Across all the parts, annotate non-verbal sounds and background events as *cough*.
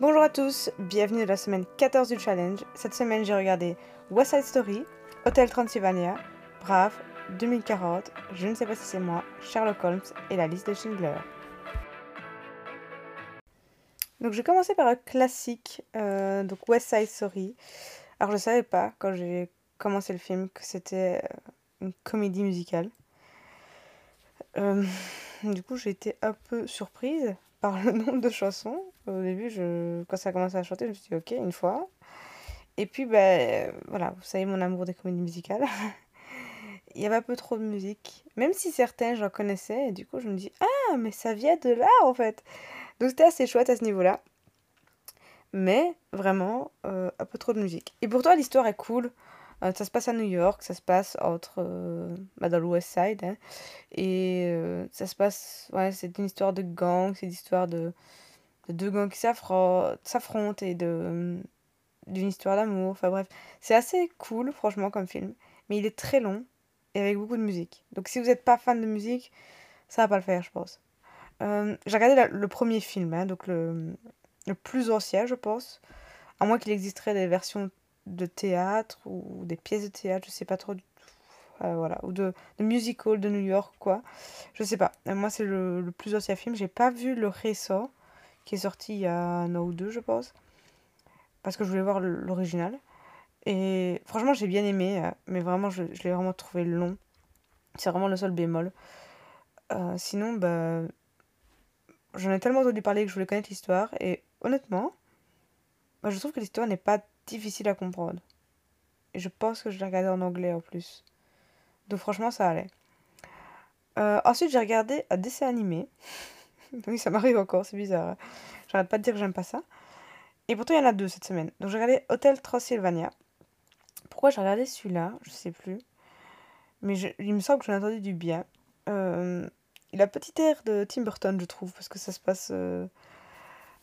Bonjour à tous, bienvenue dans la semaine 14 du challenge. Cette semaine, j'ai regardé West Side Story, Hotel Transylvania, Brave, 2040, Je ne sais pas si c'est moi, Sherlock Holmes et la liste de Schindler. Donc j'ai commencé par un classique, euh, donc West Side Story. Alors je ne savais pas quand j'ai commencé le film que c'était euh, une comédie musicale. Euh, du coup j'ai été un peu surprise par le nombre de chansons. Au début, je, quand ça a commencé à chanter, je me suis dit, ok, une fois. Et puis, ben, voilà, vous savez mon amour des comédies musicales. *laughs* Il y avait un peu trop de musique. Même si certains, j'en connaissais. Et du coup, je me dis, ah, mais ça vient de là, en fait. Donc, c'était assez chouette à ce niveau-là. Mais, vraiment, euh, un peu trop de musique. Et pourtant, l'histoire est cool. Euh, ça se passe à New York, ça se passe entre euh, bah, dans l'West Side. Hein. et euh, ça se passe, ouais, c'est une histoire de gang, c'est une histoire de, de deux gangs qui s'affrontent et d'une histoire d'amour. Enfin bref, c'est assez cool, franchement, comme film. Mais il est très long et avec beaucoup de musique. Donc si vous n'êtes pas fan de musique, ça va pas le faire, je pense. J'ai regardé le premier film, hein, donc le, le plus ancien, je pense. À moins qu'il existerait des versions de théâtre ou des pièces de théâtre, je sais pas trop du tout. Euh, voilà, ou de, de, musical de New York, quoi. Je sais pas. Euh, moi, c'est le, plus ancien film. J'ai pas vu le récent, qui est sorti il y a un an ou deux, je pense. Parce que je voulais voir l'original. Et franchement, j'ai bien aimé, euh, mais vraiment, je, l'ai vraiment trouvé long. C'est vraiment le seul bémol. Sinon, bah, j'en ai tellement entendu parler que je voulais connaître l'histoire. Et honnêtement, bah, je trouve que l'histoire n'est pas difficile à comprendre. Et je pense que je l'ai regardé en anglais en plus. Donc franchement, ça allait. Euh, ensuite, j'ai regardé un dessin animé. *laughs* oui, ça m'arrive encore, c'est bizarre. J'arrête pas de dire que j'aime pas ça. Et pourtant, il y en a deux cette semaine. Donc j'ai regardé Hotel Transylvania. Pourquoi j'ai regardé celui-là Je sais plus. Mais il me semble que j'en ai entendu du bien. Euh, il a petit air de Tim Burton, je trouve, parce que ça se passe euh,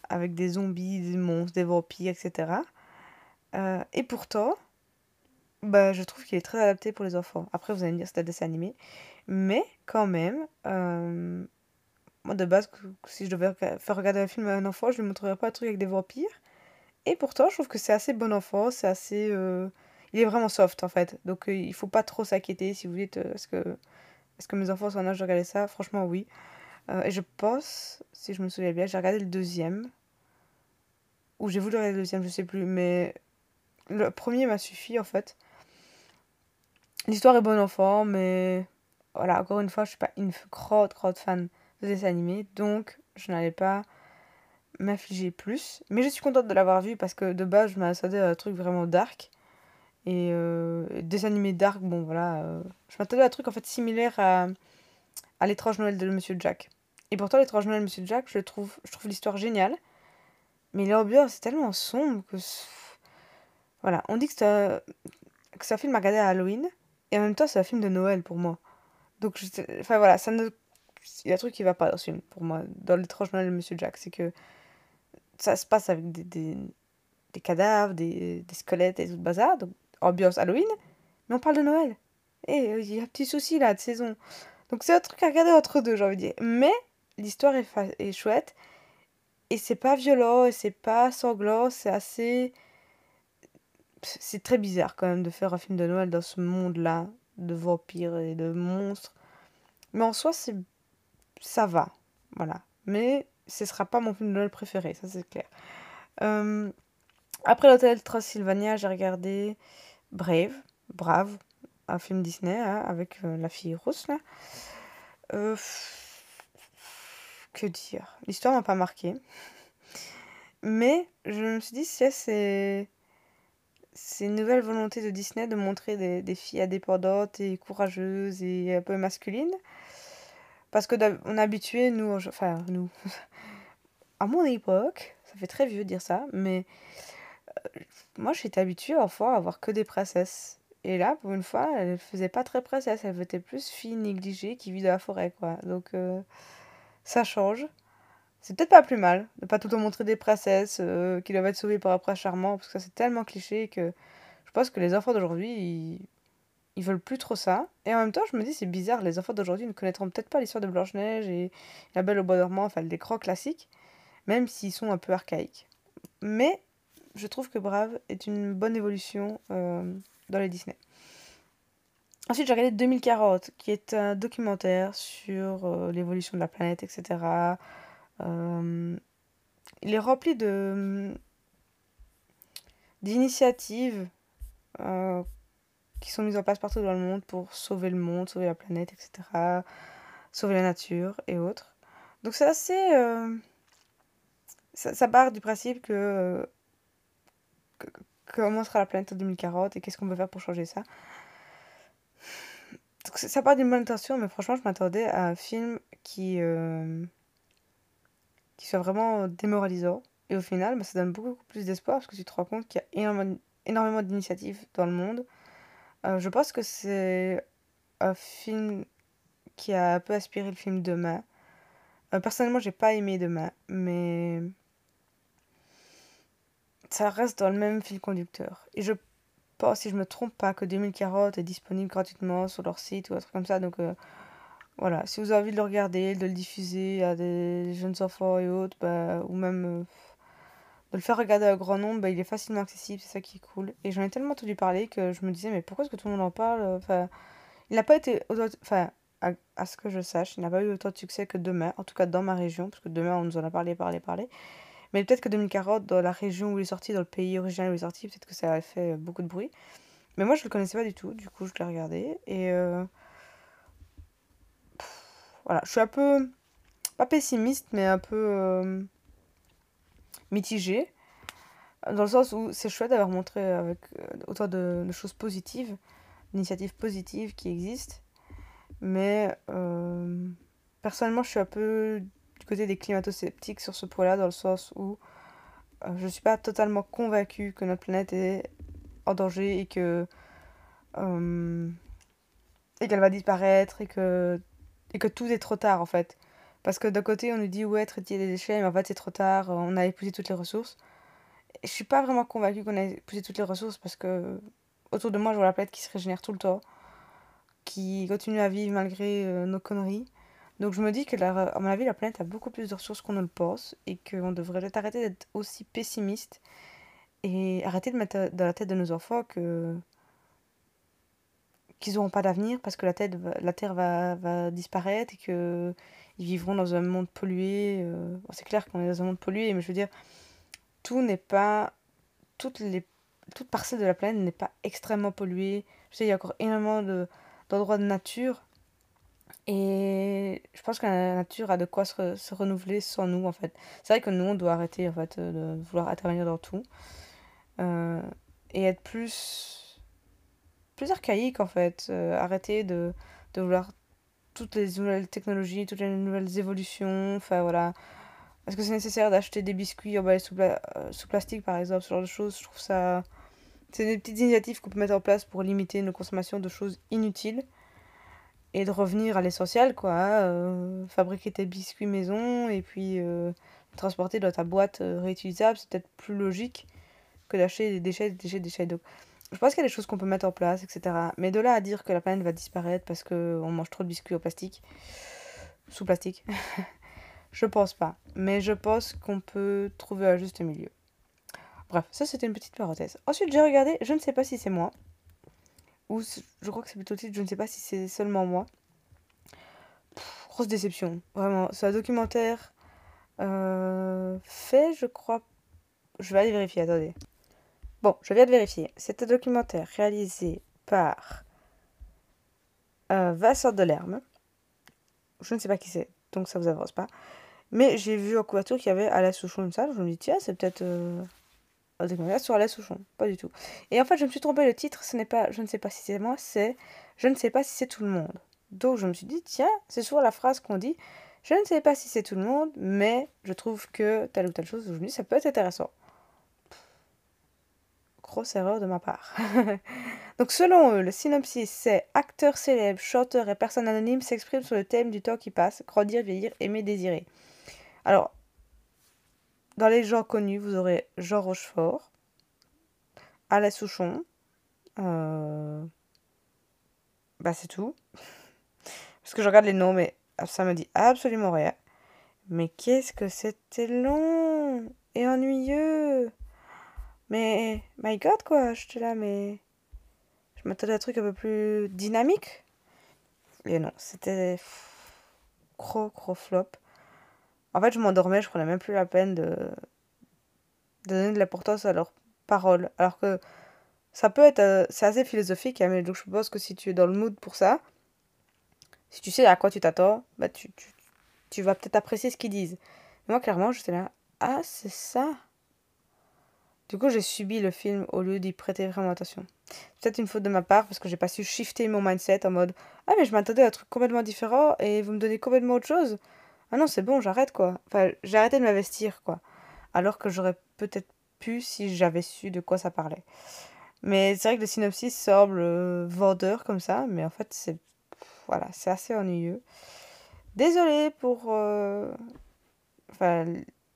avec des zombies, des monstres, des vampires, etc. Euh, et pourtant, bah, je trouve qu'il est très adapté pour les enfants. Après, vous allez me dire c'est un dessin animé. Mais quand même, euh, moi de base, si je devais faire regarder un film à un enfant, je lui montrerais pas un truc avec des vampires. Et pourtant, je trouve que c'est assez bon enfant, c'est assez... Euh, il est vraiment soft en fait. Donc il faut pas trop s'inquiéter si vous dites est-ce que, est que mes enfants sont en âge de regarder ça? Franchement, oui. et je pense, si je me souviens bien, j'ai regardé le deuxième. Ou j'ai voulu regarder le deuxième, je sais plus. Mais le premier m'a suffi en fait. L'histoire est bonne enfant, mais voilà, encore une fois, je suis pas une grande, grande fan de dessins animés, donc je n'allais pas m'affliger plus. Mais je suis contente de l'avoir vu parce que de base, je m'attendais à un truc vraiment dark. Et euh, des animés dark, bon voilà, euh, je m'attendais à un truc en fait similaire à, à l'étrange Noël de Monsieur Jack. Et pourtant, l'étrange Noël de Monsieur Jack, je trouve, je trouve l'histoire géniale. Mais l'ambiance est tellement sombre que voilà, on dit que c'est un, que film à regarder à Halloween, et en même temps, c'est un film de Noël pour moi. Donc, enfin voilà, ça il y a un truc qui va pas dans ce film, pour moi, dans l'étrange Noël de Monsieur Jack, c'est que ça se passe avec des, des, cadavres, des, des, squelettes et tout le bazar, donc ambiance Halloween, mais on parle de Noël. Et il y a un petit souci là, de saison. Donc, c'est un truc à regarder entre deux, j'ai envie de dire. Mais l'histoire est, est chouette, et c'est pas violent, et c'est pas sanglant, c'est assez c'est très bizarre quand même de faire un film de Noël dans ce monde-là de vampires et de monstres. Mais en soi, ça va. Voilà. Mais ce sera pas mon film de Noël préféré, ça c'est clair. Euh, après l'hôtel Transylvania, j'ai regardé Brave, Brave, un film Disney hein, avec euh, la fille rousse. Euh, que dire? L'histoire m'a pas marqué. Mais je me suis dit, si c'est c'est une nouvelle volonté de Disney de montrer des, filles indépendantes et courageuses et un peu masculines. Parce que on est habitué, nous, enfin nous, *laughs* à mon époque, ça fait très vieux de dire ça, mais euh, moi j'étais habituée parfois à avoir que des princesses. Et là, pour une fois, elle faisait pas très princesse, elle était plus fille négligée qui vit dans la forêt, quoi. Donc euh, ça change. C'est peut-être pas plus mal de pas tout le temps montrer des princesses euh, qui doivent être sauvées par un prince charmant, parce que c'est tellement cliché que je pense que les enfants d'aujourd'hui, ils... ils veulent plus trop ça. Et en même temps, je me dis, c'est bizarre, les enfants d'aujourd'hui ne connaîtront peut-être pas l'histoire de Blanche-Neige et La Belle au Bois dormant, enfin les grands classiques, même s'ils sont un peu archaïques. Mais je trouve que Brave est une bonne évolution euh, dans les Disney. Ensuite, j'ai regardé 2040, qui est un documentaire sur euh, l'évolution de la planète, etc. Euh, il est rempli de d'initiatives qui sont mises en place partout dans le monde pour sauver le monde, sauver la planète, etc. Sauver la nature et autres. Donc c'est assez... ça, ça, part du principe que comment sera la planète en 2040 et qu'est-ce qu'on peut faire pour changer ça. Donc, ça part d'une bonne intention, mais franchement, je m'attendais à un film qui, euh, qui soit vraiment démoralisant. Et au final, bah, ça donne beaucoup plus d'espoir parce que tu te rends compte qu'il y a énormément, énormément d'initiatives dans le monde. Euh, je pense que c'est un film qui a un peu aspiré le film Demain. Euh, personnellement, j'ai pas aimé Demain, mais ça reste dans le même fil conducteur. Et je pense, si je me trompe pas, que 2040 est disponible gratuitement sur leur site ou un truc comme ça. Donc euh, voilà, si vous avez envie de le regarder, de le diffuser à des jeunes enfants et autres, bah, ou même euh, de le faire regarder à grand nombre, bah, il est facilement accessible, c'est ça qui est cool. Et j'en ai tellement entendu parler que je me disais, mais pourquoi est-ce que tout le monde en parle? Enfin, il n'a pas été, enfin, à, à, ce que je sache, il n'a pas eu autant de succès que demain, en tout cas dans ma région, parce que demain on nous en a parlé, parlé, parlé. Mais peut-être que 2040, dans la région où il est sorti, dans le pays original où il est sorti, peut-être que ça a fait beaucoup de bruit. Mais moi, je le connaissais pas du tout. Du coup, je l'ai regardé. Et. Euh, voilà, je suis un peu. Pas pessimiste, mais un peu. Euh, mitigée. Dans le sens où c'est chouette d'avoir montré avec euh, autant de, choses positives, d'initiatives positives qui existent. Mais. personnellement, je suis un peu côté des climato-sceptiques sur ce point-là, dans le sens où euh, je ne suis pas totalement convaincue que notre planète est en danger et que euh, et qu'elle va disparaître et que et que tout est trop tard en fait. Parce que d'un côté on nous dit ouais traiter des déchets mais en fait c'est trop tard, on a épuisé toutes les ressources. Et je suis pas vraiment convaincue qu'on a épuisé toutes les ressources parce que autour de moi je vois la planète qui se régénère tout le temps, qui continue à vivre malgré euh, nos conneries. Donc je me dis que, la, à mon avis, la planète a beaucoup plus de ressources qu'on ne le pense et qu'on devrait arrêter d'être aussi pessimiste et arrêter de mettre dans la tête de nos enfants que qu'ils n'auront pas d'avenir parce que la, Terre va, va disparaître et qu'ils vivront dans un monde pollué. Euh, c'est clair qu'on est dans un monde pollué, mais je veux dire, tout n'est pas... Toutes les toute parcelle de la planète n'est pas extrêmement polluée. Je sais, il y a encore énormément d'endroits de nature et je pense que la nature a de quoi se, se renouveler sans nous, en fait. C'est vrai que nous, on doit arrêter, en fait, de vouloir intervenir dans tout. Euh, et être plus, plus archaïque, en fait. Euh, arrêter de, de vouloir toutes les nouvelles technologies, toutes les nouvelles évolutions. Enfin, voilà. Est-ce que c'est nécessaire d'acheter des biscuits emballés sous, euh, sous plastique, par exemple, ce genre de choses? Je trouve ça... C'est des petites initiatives qu'on peut mettre en place pour limiter nos consommations de choses inutiles et de revenir à l'essentiel, quoi. Euh, fabriquer tes biscuits maison et puis transporter dans ta boîte réutilisable, c'est peut-être plus logique que d'acheter des déchets, des déchets, des déchets. Donc, je pense qu'il y a des choses qu'on peut mettre en place, etc. Mais de là à dire que la planète va disparaître parce qu'on mange trop de biscuits au plastique, sous plastique, *laughs* je pense pas. Mais je pense qu'on peut trouver un juste milieu. Bref, ça c'était une petite parenthèse. Ensuite, j'ai regardé, je ne sais pas si c'est moi, ou je crois que c'est plutôt le titre, je ne sais pas si c'est seulement moi. grosse déception, vraiment. C'est un documentaire euh, fait, je crois. Je vais aller vérifier, attendez. Bon, je viens de vérifier. C'est un documentaire réalisé par euh, Vincent Delerme. Je ne sais pas qui c'est, donc ça vous avance pas. Mais j'ai vu en couverture qu'il y avait Alain Souchon une salle. Je me dis, tiens, c'est peut-être euh, sur Alain Souchon, pas du tout. Et en fait, je me suis trompée, le titre, ce n'est pas je ne sais pas si c'est moi, c'est je ne sais pas si c'est tout le monde. Donc je me suis dit, tiens, c'est souvent la phrase qu'on dit, je ne sais pas si c'est tout le monde, mais je trouve que telle ou telle chose, je ça peut être intéressant. Grosse erreur de ma part. *laughs* Donc selon eux, le synopsis, c'est acteurs célèbres, chanteurs et personnes anonymes s'expriment sur le thème du temps qui passe, grandir, vieillir, aimer, désirer. Alors, dans les gens connus, vous aurez Jean Rochefort, Alain Souchon. Euh... Bah, c'est tout. Parce que je regarde les noms, mais ça me dit absolument rien. Mais qu'est-ce que c'était long et ennuyeux. Mais, my god, quoi, j'étais là, mais. Je m'attendais à un truc un peu plus dynamique. Et non, c'était. Gros, gros flop. En fait, je m'endormais, je prenais même plus la peine de, de donner de l'importance à leurs paroles. Alors que ça peut être. euh, c'est assez philosophique, hein, mais donc je suppose que si tu es dans le mood pour ça, si tu sais à quoi tu t'attends, bah tu, tu, tu vas peut-être apprécier ce qu'ils disent. Moi, clairement, j'étais là. Ah, c'est ça. Du coup, j'ai subi le film au lieu d'y prêter vraiment attention. Peut-être une faute de ma part parce que j'ai pas su shifter mon mindset en mode Ah, mais je m'attendais à un truc complètement différent et vous me donnez complètement autre chose. Ah non, c'est bon, j'arrête quoi. Enfin, j'ai arrêté de m'investir quoi. Alors que j'aurais peut-être pu si j'avais su de quoi ça parlait. Mais c'est vrai que le synopsis semble euh, vendeur comme ça, mais en fait, c'est. Voilà, c'est assez ennuyeux. Désolée pour. euh, Enfin,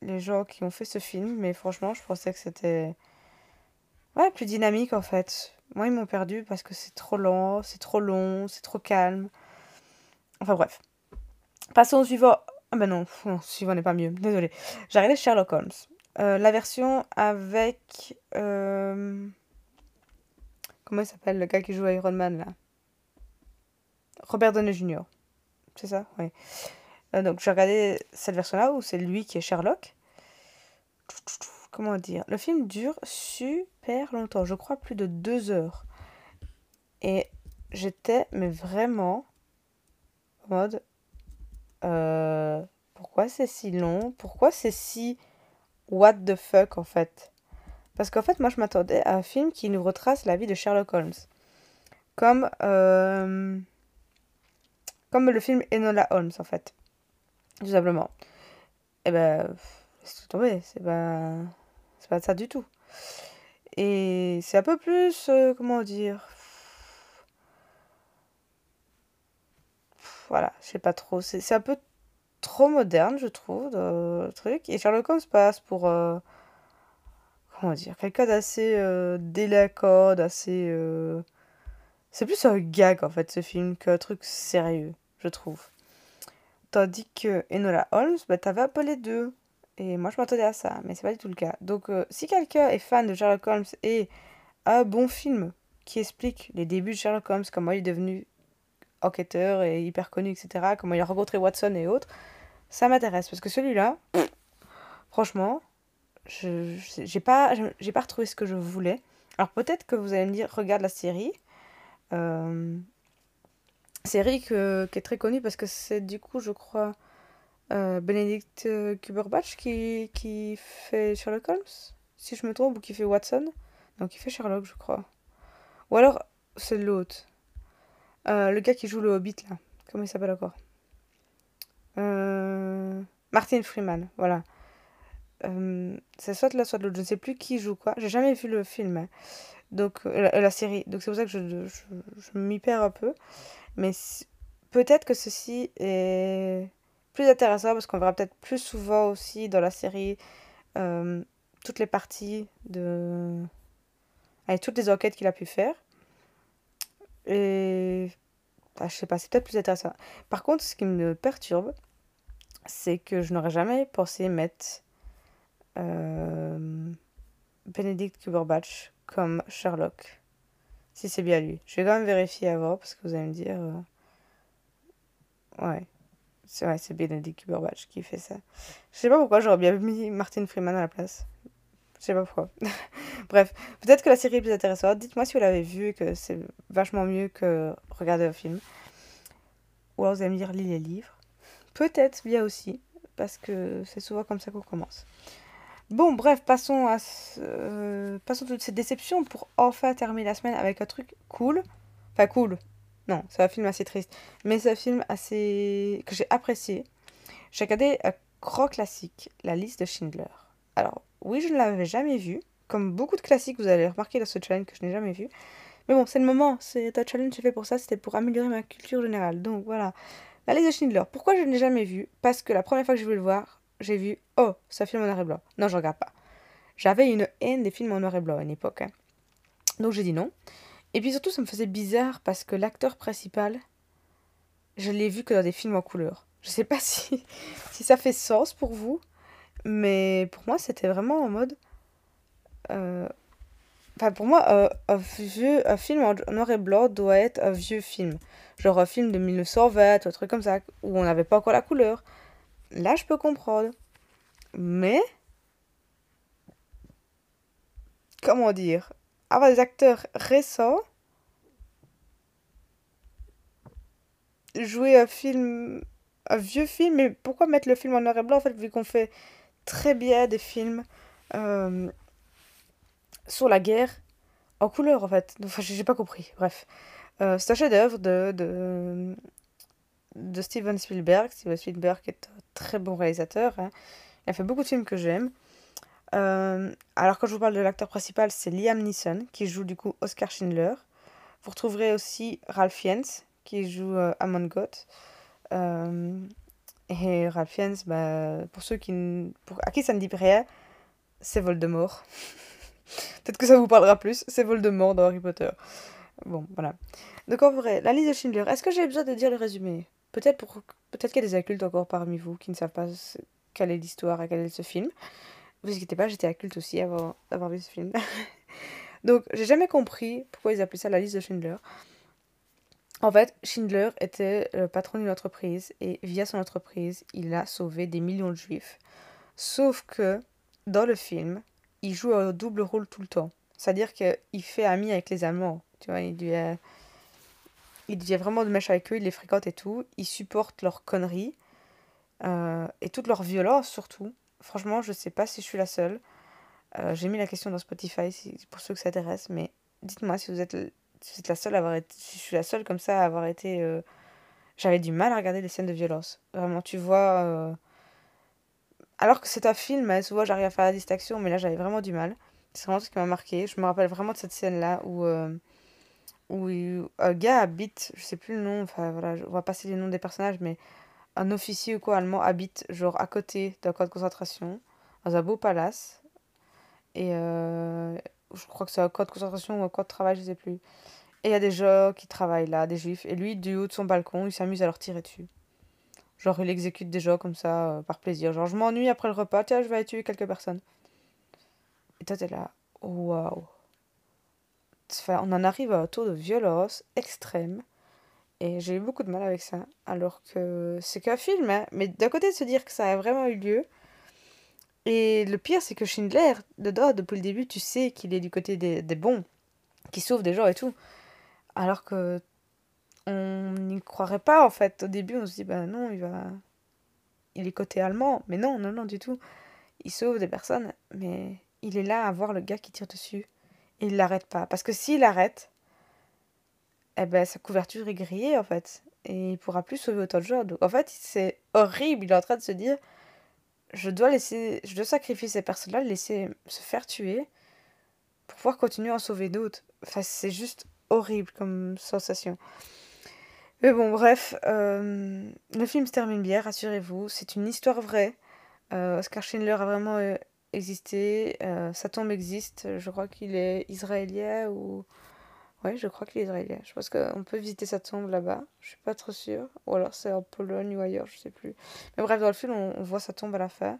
les gens qui ont fait ce film, mais franchement, je pensais que c'était. Ouais, plus dynamique en fait. Moi, ils m'ont perdu parce que c'est trop lent, c'est trop long, c'est trop calme. Enfin bref. Passons au suivant. Ah ben non, pff, non, suivant n'est pas mieux. Désolée. J'ai regardé Sherlock Holmes. Euh, la version avec. euh, Comment il s'appelle le gars qui joue Iron Man là? Robert Downey Jr. C'est ça? Oui. Euh, donc j'ai regardé cette version-là où c'est lui qui est Sherlock. Comment dire? Le film dure super longtemps, je crois plus de deux heures. Et j'étais, mais vraiment, en mode, euh, pourquoi c'est si long? Pourquoi c'est si what the fuck en fait? Parce qu'en fait, moi je m'attendais à un film qui nous retrace la vie de Sherlock Holmes. Comme, euh, comme le film Enola Holmes en fait. Tout simplement. Et ben, pff, laisse tout tomber, c'est pas, c'est pas ça du tout. Et c'est un peu plus, euh, comment dire, voilà, je sais pas trop. C'est c'est un peu trop moderne, je trouve, le truc. Et Sherlock Holmes passe pour, euh, comment dire, quelqu'un d'assez euh, délinquant, d'assez... euh, C'est plus un gag, en fait, ce film, qu'un truc sérieux, je trouve. Tandis que Enola Holmes, bah, t'avais les deux. Et moi, je m'attendais à ça, mais c'est pas du tout le cas. Donc, euh, si quelqu'un est fan de Sherlock Holmes et a un bon film qui explique les débuts de Sherlock Holmes, comment il est devenu enquêteur et hyper connu, etc., comment il a rencontré Watson et autres, ça m'intéresse. Parce que celui-là, franchement, je j'ai pas, pas retrouvé ce que je voulais. Alors, peut-être que vous allez me dire, regarde la série. Euh, série que- qui est très connue parce que c'est du coup, je crois, euh, Benedict Cumberbatch qui, fait Sherlock Holmes, si je me trompe, ou qui fait Watson. Donc, il fait Sherlock, je crois. Ou alors, c'est l'autre. Euh, le gars qui joue le Hobbit, là. Comment il s'appelle encore? Euh, Martin Freeman, voilà. C'est soit l'un, soit l'autre. Je ne sais plus qui joue quoi. J'ai jamais vu le film, hein. Donc euh, la, série. Donc c'est pour ça que je, je, je m'y perds un peu. Mais peut-être que ceci est plus intéressant parce qu'on verra peut-être plus souvent aussi dans la série euh, toutes les parties de... Avec toutes les enquêtes qu'il a pu faire. Et... ah, je sais pas, c'est peut-être plus intéressant. Par contre, ce qui me perturbe, c'est que je n'aurais jamais pensé mettre euh, Benedict Cumberbatch comme Sherlock. Si c'est bien lui. Je vais quand même vérifier avant parce que vous allez me dire... euh, Ouais. C'est vrai, c'est Benedict Cumberbatch qui fait ça. Je sais pas pourquoi j'aurais bien mis Martin Freeman à la place. Je sais pas pourquoi. *laughs* Bref, peut-être que la série est plus intéressante. Dites-moi si vous l'avez vu et que c'est vachement mieux que regarder un film. Ou alors vous allez me dire lis les livres. Peut-être bien aussi, parce que c'est souvent comme ça qu'on commence. Bon, bref, passons à euh, passons toutes ces déceptions pour enfin terminer la semaine avec un truc cool. Enfin, cool. Non, c'est un film assez triste. Mais c'est un film assez... que j'ai apprécié. J'ai regardé un grand classique, La liste de Schindler. Alors, oui, je ne l'avais jamais vu. Comme beaucoup de classiques, vous allez remarquer dans ce challenge que je n'ai jamais vu. Mais bon, c'est le moment. C'est un challenge j'ai fait pour ça. C'était pour améliorer ma culture générale. Donc voilà. La liste de Schindler. Pourquoi je ne l'ai jamais vu? Parce que la première fois que je voulais le voir, j'ai vu Oh, un film en noir et blanc. Non, je regarde pas. J'avais une haine des films en noir et blanc à une époque. hein. Donc j'ai dit non. Et puis surtout, ça me faisait bizarre parce que l'acteur principal, je l'ai vu que dans des films en couleur. Je sais pas *laughs* si, si ça fait sens pour vous, Mais pour moi, c'était vraiment en mode. euh, Enfin, pour moi, euh, un vieux, un film en noir et blanc doit être un vieux film. Genre un film de 1920 ou un truc comme ça, où on n'avait pas encore la couleur. Là, je peux comprendre. Mais, comment dire, avoir des acteurs récents, jouer un film, un vieux film, mais pourquoi mettre le film en noir et blanc en fait, vu qu'on fait très bien des films euh, sur la guerre en couleur en fait. Enfin, j'ai pas compris. Bref, Euh, c'est un chef-d'œuvre de, de, de Steven Spielberg. Steven Spielberg est un très bon réalisateur. hein. Il a fait beaucoup de films que j'aime. Euh, alors quand je vous parle de l'acteur principal, c'est Liam Neeson qui joue du coup Oscar Schindler. Vous retrouverez aussi Ralph Fiennes qui joue euh, Amon Goth. Euh, et Ralph Fiennes, bah, pour ceux qui, à qui ça ne dit rien, c'est Voldemort. *laughs* Peut-être que ça vous parlera plus. C'est Voldemort dans Harry Potter. Bon, voilà. Donc en vrai, la liste de Schindler, est-ce que j'ai besoin de dire le résumé? Peut-être pour peut-être qu'il y a des adultes encore parmi vous qui ne savent pas quelle est l'histoire et quel est ce film. Vous inquiétez pas, j'étais adulte aussi avant d'avoir vu ce film. *laughs* Donc, j'ai jamais compris pourquoi ils appelaient ça la liste de Schindler. En fait, Schindler était le patron d'une entreprise et via son entreprise, il a sauvé des millions de juifs. Sauf que dans le film, il joue un double rôle tout le temps. C'est-à-dire qu'il fait ami avec les Allemands. Tu vois, il devient, il devient vraiment de mèche avec eux, il les fréquente et tout. Il supporte leurs conneries euh, et toute leur violence surtout. Franchement, je sais pas si je suis la seule. Euh, j'ai mis la question dans Spotify si, pour ceux que ça intéresse, mais dites-moi si vous êtes, si vous êtes la seule à avoir été, si je suis la seule comme ça à avoir été. euh, J'avais du mal à regarder les scènes de violence. Vraiment, tu vois. Alors que c'est un film, hein, souvent j'arrive à faire la distinction, mais là j'avais vraiment du mal. C'est vraiment ce qui m'a marqué. Je me rappelle vraiment de cette scène-là où, euh, où un gars habite, je sais plus le nom, enfin voilà, on va passer les noms des personnages, mais un officier ou quoi allemand habite genre à côté d'un camp de concentration, dans un beau palace. Et euh, je crois que c'est un camp de concentration ou un camp de travail, je sais plus. Et il y a des gens qui travaillent là, des juifs. Et lui, du haut de son balcon, il s'amuse à leur tirer dessus. Genre, il exécute des gens comme ça, euh, par plaisir. Genre, je m'ennuie après le repas, tiens, je vais aller tuer quelques personnes. Et toi, t'es là, waouh. Enfin, on en arrive à un taux de violence extrême. Et j'ai eu beaucoup de mal avec ça. Alors que c'est qu'un film, hein. Mais d'un côté, de se dire que ça a vraiment eu lieu. Et le pire, c'est que Schindler, dedans, depuis le début, tu sais qu'il est du côté des, des bons, qui sauve des gens et tout. Alors que on n'y croirait pas, en fait. Au début, on se dit, bah non, il va... Il est côté allemand. Mais non, non, non, du tout. Il sauve des personnes, mais il est là à voir le gars qui tire dessus. Il l'arrête pas. Parce que s'il arrête, eh ben, sa couverture est grillée, en fait. Et il pourra plus sauver autant de gens. Donc, en fait, c'est horrible. Il est en train de se dire, je dois laisser, je dois sacrifier ces personnes-là, laisser se faire tuer pour pouvoir continuer à en sauver d'autres. Enfin, c'est juste horrible comme sensation. Mais bon, bref, euh, le film se termine bien, rassurez-vous. C'est une histoire vraie. Euh, Oscar Schindler a vraiment existé. Euh, sa tombe existe. Je crois qu'il est israélien ou... Ouais, je crois qu'il est israélien. Je pense qu'on peut visiter sa tombe là-bas. Je suis pas trop sûre. Ou alors c'est en Pologne ou ailleurs, je sais plus. Mais bref, dans le film, on, voit sa tombe à la fin.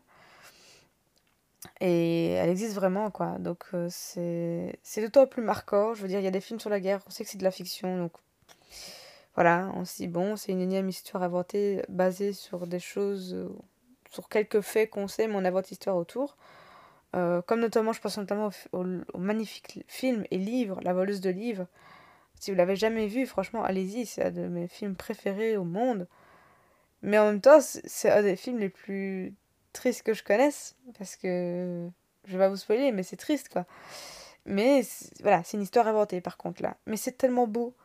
Et elle existe vraiment, quoi. Donc euh, c'est d'autant plus marquant. Je veux dire, il y a des films sur la guerre, on sait que c'est de la fiction. Donc voilà, on dit, bon, c'est une énième histoire inventée basée sur des choses, euh, sur quelques faits qu'on sait, mais on invente l'histoire autour. Euh, comme notamment, je pense notamment au, magnifique film et livre, La voleuse de livres. Si vous l'avez jamais vu, franchement, allez-y, c'est un de mes films préférés au monde. Mais en même temps, c'est un des films les plus tristes que je connaisse, parce que je vais pas vous spoiler, mais c'est triste, quoi. Mais voilà, c'est une histoire inventée, par contre, là. Mais c'est tellement beau.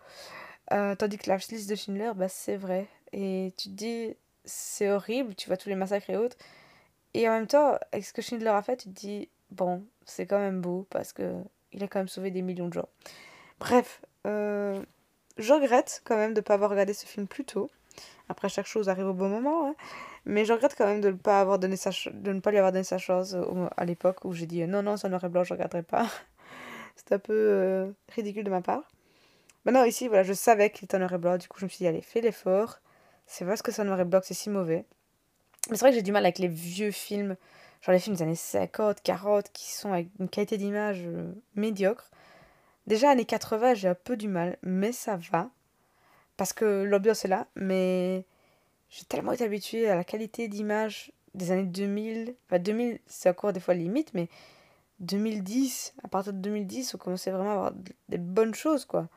Euh, tandis que la liste de Schindler, bah, c'est vrai. Et tu te dis, c'est horrible, tu vois tous les massacres et autres. Et en même temps, avec ce que Schindler a fait, tu te dis, bon, c'est quand même beau, parce que il a quand même sauvé des millions de gens. Bref, euh, je regrette quand même de ne pas avoir regardé ce film plus tôt. Après, chaque chose arrive au bon moment, hein. Mais je regrette quand même de ne pas avoir donné de ne pas lui avoir donné sa chance à l'époque où j'ai dit euh, non, non, en noir et blanc, je regarderai pas. *laughs* C'est un peu euh, ridicule de ma part. Maintenant, ici, voilà, je savais qu'il était en noir et blanc, du coup, je me suis dit, allez, fais l'effort. C'est parce que en noir et blanc c'est si mauvais. Mais c'est vrai que j'ai du mal avec les vieux films, Genre les films des années 50, 40 qui sont avec une qualité d'image euh, médiocre. Déjà, années 80, j'ai un peu du mal, mais ça va. Parce que l'ambiance est là, mais j'ai tellement été habituée à la qualité d'image des années 2000. Enfin, 2000, c'est encore des fois limite, mais 2010, à partir de 2010, on commençait vraiment à avoir des bonnes choses, quoi.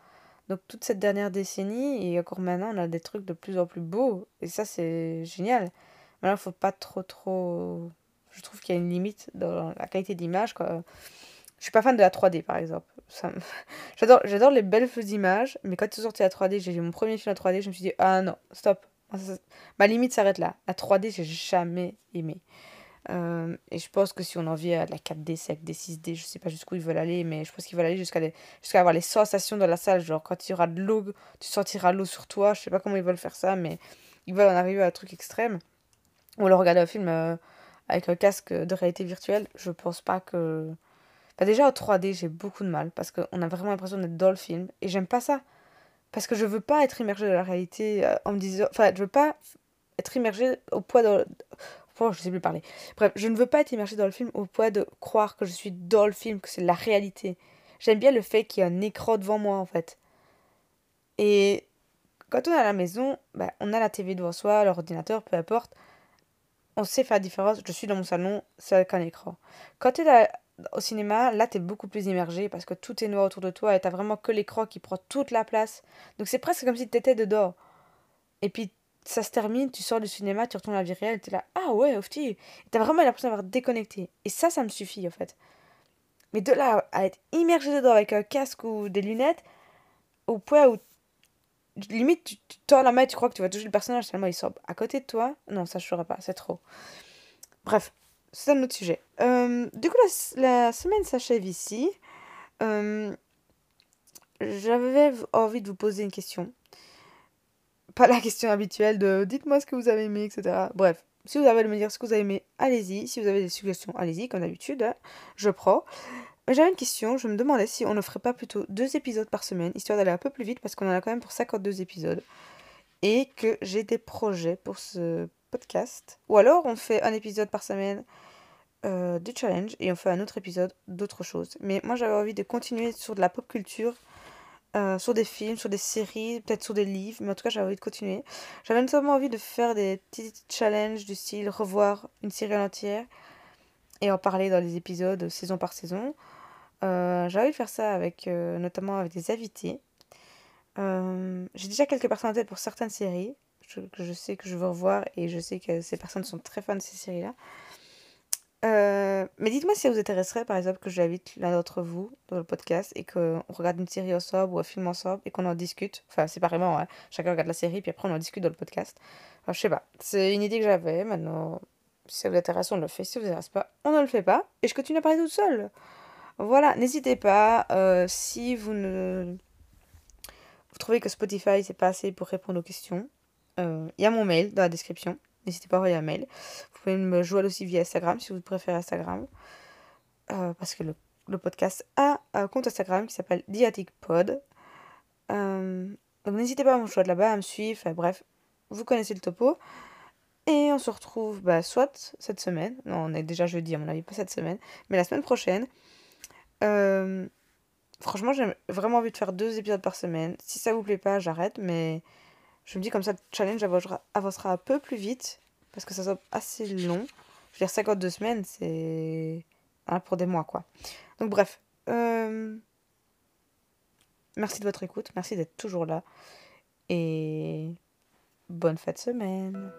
Donc toute cette dernière décennie, et encore maintenant, on a des trucs de plus en plus beaux. Et ça, c'est génial. Il faut pas trop, trop... Je trouve qu'il y a une limite dans la qualité d'image, quoi. Je suis pas fan de la 3D, par exemple. *laughs* J'adore, j'adore les belles images, mais quand ils sont sortis la 3D, j'ai vu mon premier film en 3D, je me suis dit, ah non, stop. Ma limite s'arrête là. La 3D, j'ai jamais aimé. Euh, et je pense que si on en vient à la 4D, 5D, 6D, je sais pas jusqu'où ils veulent aller, mais je pense qu'ils veulent aller jusqu'à jusqu'à avoir les sensations dans la salle. Genre, quand il y aura de l'eau, tu sentiras l'eau sur toi. Je sais pas comment ils veulent faire ça, mais ils veulent en arriver à un truc extrême. Ou alors regarder un film euh, avec un casque de réalité virtuelle. Je pense pas que. Déjà, en 3D, j'ai beaucoup de mal parce qu'on a vraiment l'impression d'être dans le film et j'aime pas ça. Parce que je veux pas être immergée dans la réalité euh, en me disant. Enfin, je veux pas être immergée au poids de, je sais plus parler. Bref, je ne veux pas être immergée dans le film au point de croire que je suis dans le film, que c'est la réalité. J'aime bien le fait qu'il y a un écran devant moi, en fait. Et quand on est à la maison, bah, on a la TV devant soi, l'ordinateur, peu importe. On sait faire la différence. Je suis dans mon salon, c'est avec un écran. Quand tu es au cinéma, là, tu es beaucoup plus immergé parce que tout est noir autour de toi et tu vraiment que l'écran qui prend toute la place. Donc c'est presque comme si tu étais dedans. Et puis ça se termine, tu sors du cinéma, tu retournes à la vie réelle, tu es là, ah ouais, ofti. T'as vraiment l'impression d'avoir déconnecté. Et ça, ça me suffit en fait. Mais de là à être immergé dedans avec un casque ou des lunettes, au point où limite tu, tords la main tu crois que tu vas toucher le personnage, seulement il sort à côté de toi. Non, ça je ferai pas, c'est trop. Bref, c'est un autre sujet. Euh, du coup, la, semaine s'achève ici. Euh, j'avais envie de vous poser une question pas la question habituelle de dites-moi ce que vous avez aimé, etc. Bref, si vous avez à me dire ce que vous avez aimé, allez-y. Si vous avez des suggestions, allez-y, comme d'habitude, hein. je prends. J'avais une question, je me demandais si on ne ferait pas plutôt deux épisodes par semaine, histoire d'aller un peu plus vite, parce qu'on en a quand même pour 52 épisodes. Et que j'ai des projets pour ce podcast. Ou alors on fait un épisode par semaine euh, du challenge et on fait un autre épisode d'autre chose. Mais moi j'avais envie de continuer sur de la pop culture euh, sur des films, sur des séries, peut-être sur des livres, mais en tout cas j'avais envie de continuer. J'avais notamment envie de faire des petits challenges du style revoir une série entière et en parler dans les épisodes saison par saison. Euh, j'avais envie de faire ça avec euh, notamment avec des invités. J'ai déjà quelques personnes en tête pour certaines séries que je sais que je veux revoir et je sais que ces personnes sont très fans de ces séries-là. Euh, mais dites-moi si ça vous intéresserait, par exemple, que j'invite l'un d'entre vous dans le podcast et qu'on regarde une série ensemble ou un film ensemble et qu'on en discute. Enfin, séparément, hein. chacun regarde la série puis après on en discute dans le podcast. Je sais pas, c'est une idée que j'avais. Maintenant, si ça vous intéresse, on le fait. Si ça vous intéresse pas, on ne le fait pas. Et je continue à parler toute seule. Voilà, n'hésitez pas. Euh, si vous ne. Vous trouvez que Spotify c'est pas assez pour répondre aux questions, euh, il y a mon mail dans la description n'hésitez pas à envoyer un mail. Vous pouvez me jouer aussi via Instagram si vous préférez Instagram. Euh, parce que le, podcast a un compte Instagram qui s'appelle DiaticPod. Euh, donc n'hésitez pas à me choisir là-bas, à me suivre. bref, vous connaissez le topo. Et on se retrouve bah, soit cette semaine, non on est déjà jeudi à mon avis, pas cette semaine, mais la semaine prochaine. Euh, franchement, j'ai vraiment envie de faire deux épisodes par semaine. Si ça vous plaît pas, j'arrête, mais je me dis comme ça, le challenge avancera, un peu plus vite, parce que ça soit assez long. Je veux dire, 52 semaines, c'est pour des mois, quoi. Donc bref. Euh, merci de votre écoute, merci d'être toujours là. Et bonne fête semaine.